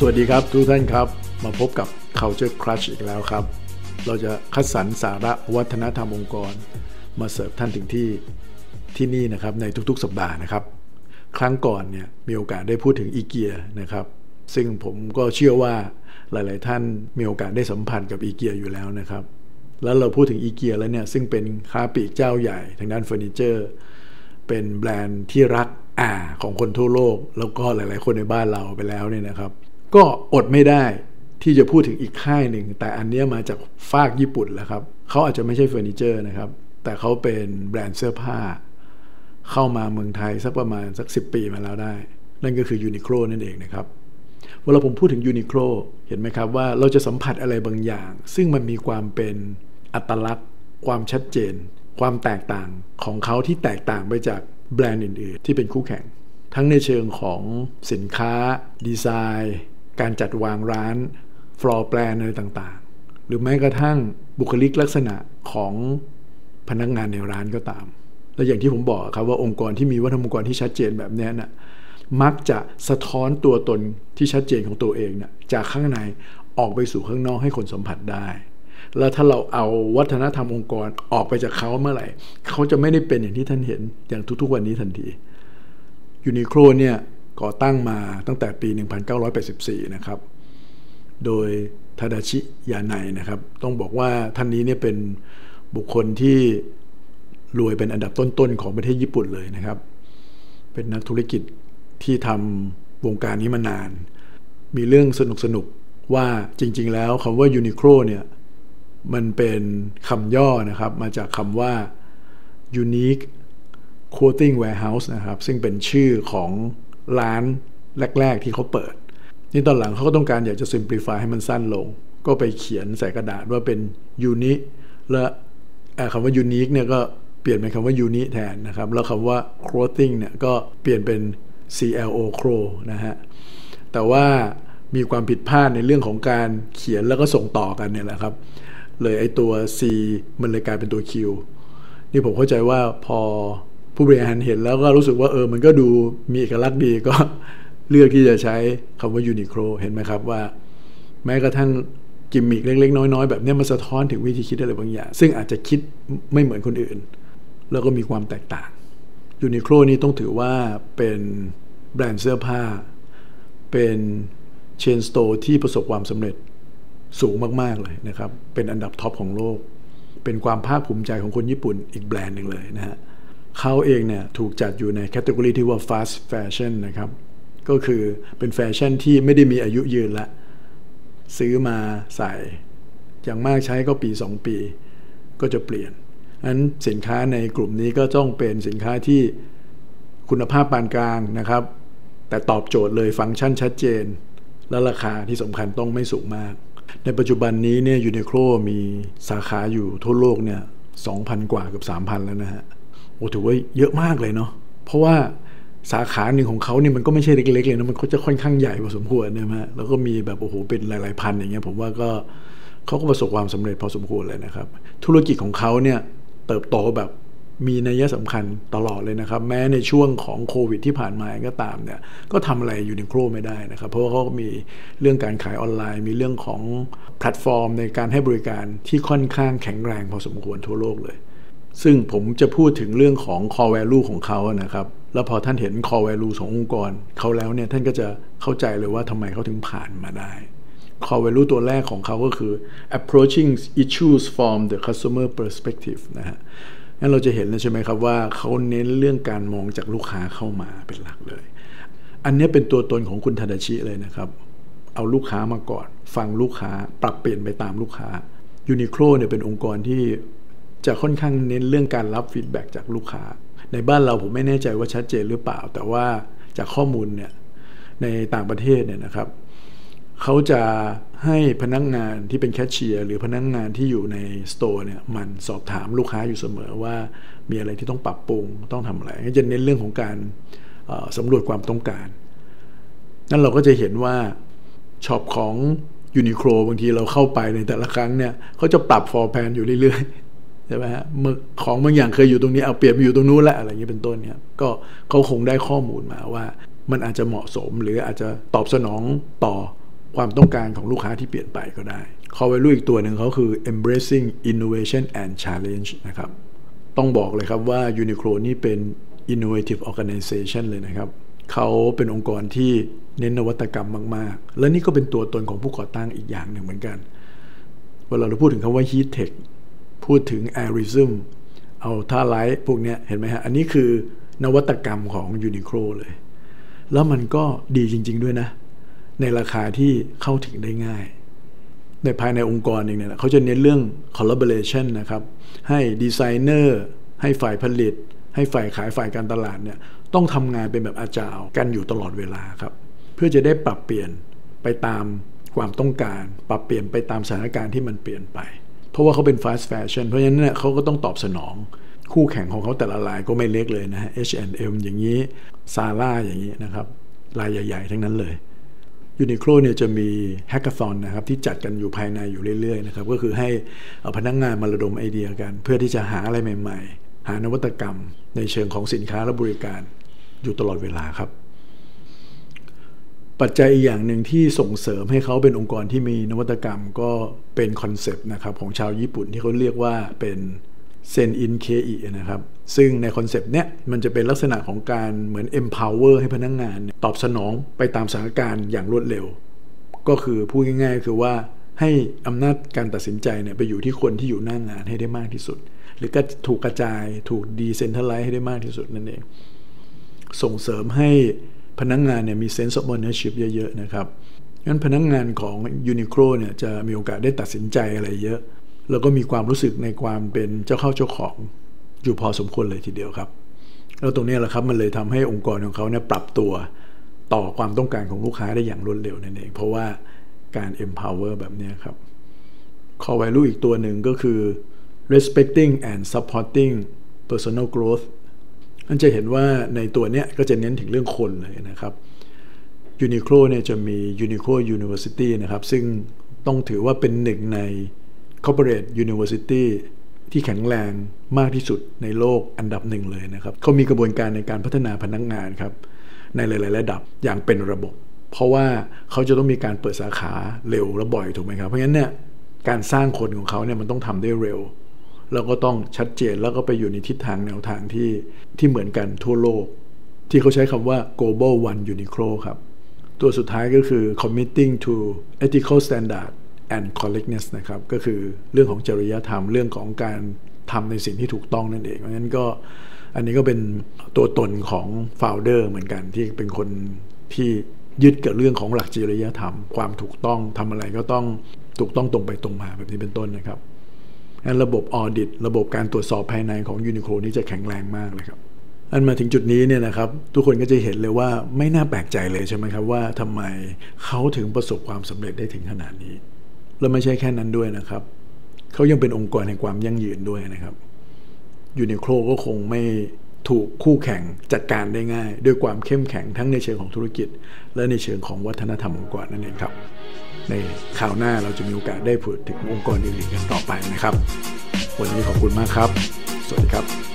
สวัสดีครับทุกท่านครับ มาพบกับ Culture Crush อีกแล้วครับ เราจะคัดสรรสาระวัฒนธรรมองค์กร มาเสิร์ฟท่านถึงที่ที่นี่นะครับในทุกๆ สัปดาห์นะครับ ครั้งก่อนเนี่ยมีโอกาสได้พูดถึงอีเกียนะครับ ซึ่งผมก็เชื่อว่าหลาย ๆ ท่านมีโอกาสได้สัมผัสกับอีเกียอยู่แล้วนะครับ แล้วเราพูดถึงอีเกียแล้วเนี่ยซึ่งเป็นค้าปลีกเจ้าใหญ่ทางด้านเฟอร์นิเจอร์เป็นแบรนด์ที่รักอ่าของคนทั่วโลก แล้วก็หลาย ๆ คนในบ้านเราไปแล้วเนี่ยนะครับ ก็อดไม่ได้ที่จะพูดถึงอีกค่ายหนึ่ง แต่อันนี้มาจากฟากญี่ปุ่นแล้วครับ เขาอาจจะไม่ใช่เฟอร์นิเจอร์นะครับ แต่เขาเป็นแบรนด์เสื้อผ้า เข้ามาเมืองไทยสักประมาณสัก 10 ปีมาแล้วได้ นั่นก็คือ Uniqlo นั่นเองนะครับเวลาผมพูดถึง Uniqlo เห็นไหมครับว่าเราจะสัมผัสอะไรบางอย่าง ซึ่งมันมีความเป็นอัตลักษณ์ ความชัดเจน ความแตกต่างของเขาที่แตกต่างไปจากแบรนด์อื่น ๆ ที่เป็นคู่แข่ง ทั้งในเชิงของสินค้า ดีไซน์ การจัดวางร้าน ฟลอร์แปลนอะไรต่างๆ หรือแม้กระทั่งบุคลิกลักษณะของพนักงานในร้านก็ตาม และอย่างที่ผมบอกครับว่าองค์กรที่มีวัฒนธรรมองค์กรที่ชัดเจนแบบนี้นะ่ะมักจะสะท้อนตัวตนที่ชัดเจนของตัวเองนะ่ะจากข้างในออกไปสู่ข้างนอกให้คนสัมผัสได้ แล้วถ้าเราเอาวัฒนธรรมองค์กรออกไปจากเขาเมื่อไหร่ เขาจะไม่ได้เป็นอย่างที่ท่านเห็นอย่างทุกๆวันนี้ทันทียูนิโคลเนี่ย ก่อตั้งมาตั้งแต่ปี 1984 นะครับ โดยทาดาชิยาไนนะครับ ต้องบอกว่าท่านนี้เนี่ยเป็นบุคคลที่รวยเป็นอันดับต้นๆของประเทศญี่ปุ่นเลยนะครับ เป็นนักธุรกิจที่ทำวงการนี้มานาน มีเรื่องสนุกๆว่าจริงๆ แล้วคำว่ายูนิโคลเนี่ย มันเป็นคำย่อนะครับ มาจากคำว่า unique clothing warehouse นะครับ ซึ่งเป็นชื่อของ ร้านแรก ๆ ที่เขาเปิด นี่ตอนหลังเขาก็ต้องการอยากจะ simplify ให้มันสั้นลง ก็ไปเขียนใส่กระดาษว่าเป็น unique และคำว่า unique เนี่ยก็เปลี่ยนเป็นคำว่า uni แทนนะครับ แล้วคำว่า clothing เนี่ยก็เปลี่ยนเป็น CLO cro นะฮะ แต่ว่ามีความผิดพลาดในเรื่องของการเขียนแล้วก็ส่งต่อกันเนี่ยแหละครับ เลยไอตัว C มันเลยกลายเป็นตัว Q นี่ผมเข้าใจว่าพอ ผู้บริหารเห็นแล้วก็รู้สึกว่าเออมันก็ดูมีเอกลักษณ์ดีก็เลือกที่จะใช้คำว่า Uniqlo เห็นไหมครับว่า แม้กระทั่งกิมมิกเล็ก ๆ น้อย ๆ แบบนี้มันสะท้อนถึงวิธีคิดอะไรบางอย่าง ซึ่งอาจจะคิดไม่เหมือนคนอื่น แล้วก็มีความแตกต่าง Uniqlo นี่ต้องถือว่าเป็นแบรนด์เสื้อผ้า เป็น chain store ที่ประสบความสำเร็จสูงมาก ๆ เลยนะครับ เป็นอันดับ top ของโลก เป็นความภาคภูมิใจของคนญี่ปุ่นอีกแบรนด์หนึ่งเลยนะฮะ เขาเองเนี่ยถูกจัดอยู่ใน category ที่ว่า fast fashion นะครับ ก็คือเป็นแฟชั่นที่ไม่ได้มีอายุยืนละ ซื้อมาใส่ อย่างมากใช้ก็ปี 2 ปี ก็จะเปลี่ยนนั้นสินค้าในกลุ่มนี้ก็ต้องเป็นสินค้าที่คุณภาพปานกลางนะครับ แต่ตอบโจทย์เลยฟังก์ชันชัดเจน และราคาที่สำคัญต้องไม่สูงมาก ในปัจจุบันนี้เนี่ยยูนิโคลมีสาขาอยู่ทั่วโลกเนี่ย2,000 กว่ากับ 3,000 แล้วนะฮะ โอ้ถือว่าเยอะมากเลยเนาะเพราะว่าสาขาหนึ่งของเขาเนี่ยมันก็ไม่ใช่เล็กๆเลยนะมันก็จะค่อนข้างใหญ่พอสมควรนะฮะแล้วก็มีแบบโอ้โหเป็นหลาย ๆ พันอย่างเงี้ยผมว่าก็เขาก็ประสบความสำเร็จพอสมควรเลยนะครับ ธุรกิจของเขาเนี่ยเติบโตแบบมีนัยสำคัญตลอดเลยนะครับ แม้ในช่วงของโควิดที่ผ่านมาก็ตามเนี่ยก็ทำอะไรอยู่ในโครไม่ได้นะครับ เพราะว่าเขามีเรื่องการขายออนไลน์ มีเรื่องของแพลตฟอร์มในการให้บริการที่ค่อนข้างแข็งแรงพอสมควรทั่วโลกเลย ซึ่งผมจะพูดถึงเรื่องของ core value ของเขานะครับ แล้วพอท่านเห็น core value ขององค์กรเขาแล้วเนี่ยท่านก็จะเข้าใจเลยว่าทำไมเขาถึงผ่านมาได้ core value ตัวแรกของเขาก็คือ approaching issues from the customer perspective นะฮะงั้นเราจะเห็นเลยใช่ไหมครับว่าเขาเน้นเรื่องการมองจากลูกค้าเข้ามาเป็นหลักเลย อันนี้เป็นตัวตนของคุณทาดาชิเลยนะครับ เอาลูกค้ามาก่อน ฟังลูกค้า ปรับเปลี่ยนไปตามลูกค้า Uniqlo เนี่ยเป็นองค์กรที่ จะค่อนข้างเน้นเรื่องการรับ feedback จากลูกค้า ในบ้านเราผมไม่แน่ใจว่าชัดเจนหรือเปล่า แต่ว่าจากข้อมูลเนี่ยในต่างประเทศเนี่ยนะครับเขาจะให้พนักงานที่เป็นแคชเชียร์หรือพนักงานที่อยู่ใน store เนี่ยหมั่นสอบถามลูกค้าอยู่เสมอว่ามีอะไรที่ต้องปรับปรุงต้องทำอะไรจะเน้นเรื่องของการสำรวจความต้องการ นั่นเราก็จะเห็นว่า shop ของ Uniqlo บางทีเราเข้าไปในแต่ละครั้งเนี่ยเขาจะปรับ floor plan อยู่เรื่อยๆ ใช่ไหมฮะของบางอย่างเคยอยู่ตรงนี้เอาเปลี่ยนไปอยู่ตรงนู้นแล้วอะไรอย่างนี้เป็นต้นเนี่ยก็เขาคงได้ข้อมูลมาว่า มันอาจจะเหมาะสมหรืออาจจะตอบสนองต่อความต้องการของลูกค้าที่เปลี่ยนไปก็ได้ core value อีกตัวหนึ่งเขาคือ embracing innovation and challenge นะครับ ต้องบอกเลยครับว่า Uniqlo นี่เป็น innovative organization เลยนะครับ เขาเป็นองค์กรที่เน้นนวัตกรรมมาก ๆ และนี่ก็เป็นตัวตนของผู้ก่อตั้งอีกอย่างหนึ่งเหมือนกัน เวลาเราพูดถึงคำว่า heat tech พูดถึง airism เอาท่าไลท์พวกนี้เห็นไหมฮะ อันนี้คือนวัตกรรมของ Uniqlo เลย แล้วมันก็ดีจริง ๆ ด้วยนะ ในราคาที่เข้าถึงได้ง่าย ในภายในองค์กรเองเนี่ยเขาจะเน้นเรื่อง collaboration นะครับ ให้ดีไซเนอร์ให้ฝ่ายผลิต ให้ฝ่ายขายฝ่ายการตลาดเนี่ยต้องทำงานเป็นแบบอาจารย์กันอยู่ตลอดเวลาครับ เพื่อจะได้ปรับเปลี่ยนไปตามความต้องการ ปรับเปลี่ยนไปตามสถานการณ์ที่มันเปลี่ยนไป เพราะว่าเขาเป็น fast fashion เพราะฉะนั้นเนี่ยเขาก็ต้องตอบสนอง คู่แข่งของเขาแต่ละรายก็ไม่เล็กเลยนะฮะ H&M อย่างนี้ซาร่าอย่างนี้นะครับรายใหญ่ ๆ ทั้งนั้นเลยยูนิโคลเนี่ยจะมีแฮกเกอร์ซอนนะครับที่จัดกันอยู่ภายในอยู่เรื่อยๆนะครับก็คือให้พนักงงานมาระดมไอเดียกัน เพื่อที่จะหาอะไรใหม่ ๆ หานวัตกรรมในเชิงของสินค้าและบริการอยู่ตลอดเวลาครับ ปัจจัยอีกอย่างหนึ่งที่ส่งเสริมให้เขาเป็นองค์กรที่มีนวัตกรรมก็เป็นคอนเซปต์นะครับของชาวญี่ปุ่นที่เขาเรียกว่าเป็นเซนอินเคเอนะครับ ซึ่งในคอนเซปต์เนี้ยมันจะเป็นลักษณะของการเหมือน empower ให้พนักงาน ตอบสนองไปตามสถานการณ์อย่างรวดเร็ว ก็คือพูดง่ายๆ คือว่าให้อำนาจการตัดสินใจเนี่ยไปอยู่ที่คนที่อยู่หน้างานให้ได้มากที่สุด หรือก็ถูกกระจายถูกดีเซนทัลไลซ์ให้ได้มากที่สุดนั่นเอง ส่งเสริมให้ พนักงงานเนี่ยมี sense of ownership เยอะ ๆ นะครับงั้นพนักงงานของ Uniqlo เนี่ยจะมีโอกาสได้ตัดสินใจอะไรเยอะ แล้วก็มีความรู้สึกในความเป็นเจ้าเข้าเจ้าของอยู่พอสมควรเลยทีเดียวครับ แล้วตรงนี้แหละครับมันเลยทำให้องค์กรของเขาเนี่ยปรับตัวต่อความต้องการของลูกค้าได้อย่างรวดเร็วนั่นเอง เพราะว่าการ empower แบบนี้ครับข้อ value อีกตัวหนึ่งก็คือ respecting and supporting personal growth อันจะเห็นว่าในตัวเนี้ยก็จะเน้นถึงเรื่องคนเลยนะครับ Uniqlo เนี่ยจะมี Uniqlo University นะครับ ซึ่งต้องถือว่าเป็นหนึ่งใน Corporate University ที่แข็งแรงมากที่สุดในโลกอันดับหนึ่งเลยนะครับเขามีกระบวนการในการพัฒนาพนักงงานครับ ในหลาย ๆ ระดับอย่างเป็นระบบ เพราะว่าเขาจะต้องมีการเปิดสาขาเร็วและบ่อยถูกไหมครับ เพราะฉะนั้นเนี่ยการสร้างคนของเขาเนี่ยมันต้องทำได้เร็ว แล้วก็ต้องชัดเจนแล้วก็ไปอยู่ในทิศทางแนวทางที่ที่เหมือนกันทั่วโลก ที่เขาใช้คำว่า global one Uniqlo ครับ ตัวสุดท้ายก็คือ committing to ethical standard and correctness นะครับ ก็คือเรื่องของจริยธรรมเรื่องของการทำในสิ่งที่ถูกต้องนั่นเองเพราะฉะนั้นก็อันนี้ก็เป็นตัวตนของโฟลเดอร์เหมือนกันที่เป็นคนที่ยึดกับเรื่องของหลักจริยธรรม ความถูกต้องทำอะไรก็ต้องถูกต้องตรงไปตรงมาแบบนี้เป็นต้นนะครับ ระบบออดิตระบบการตรวจสอบภายในของยูนิโคลนี่จะแข็งแรงมากเลยครับอันมาถึงจุดนี้เนี่ยนะครับทุกคนก็จะเห็นเลยว่าไม่น่าแปลกใจเลยใช่ไหมครับว่าทำไมเขาถึงประสบความสำเร็จได้ถึงขนาดนี้ แล้วไม่ใช่แค่นั้นด้วยนะครับ เขายังเป็นองค์กรแห่งความยั่งยืนด้วยนะครับยูนิโคลก็คงไม่ ถูกคู่แข่งจัดการได้ง่าย ด้วยความเข้มแข็งทั้งในเชิงของธุรกิจ และในเชิงของวัฒนธรรมองค์กรนั่นเองครับ ในข่าวหน้าเราจะมีโอกาสได้พูดถึงองค์กรอื่นๆกันต่อไปนะครับ วันนี้ขอบคุณมากครับ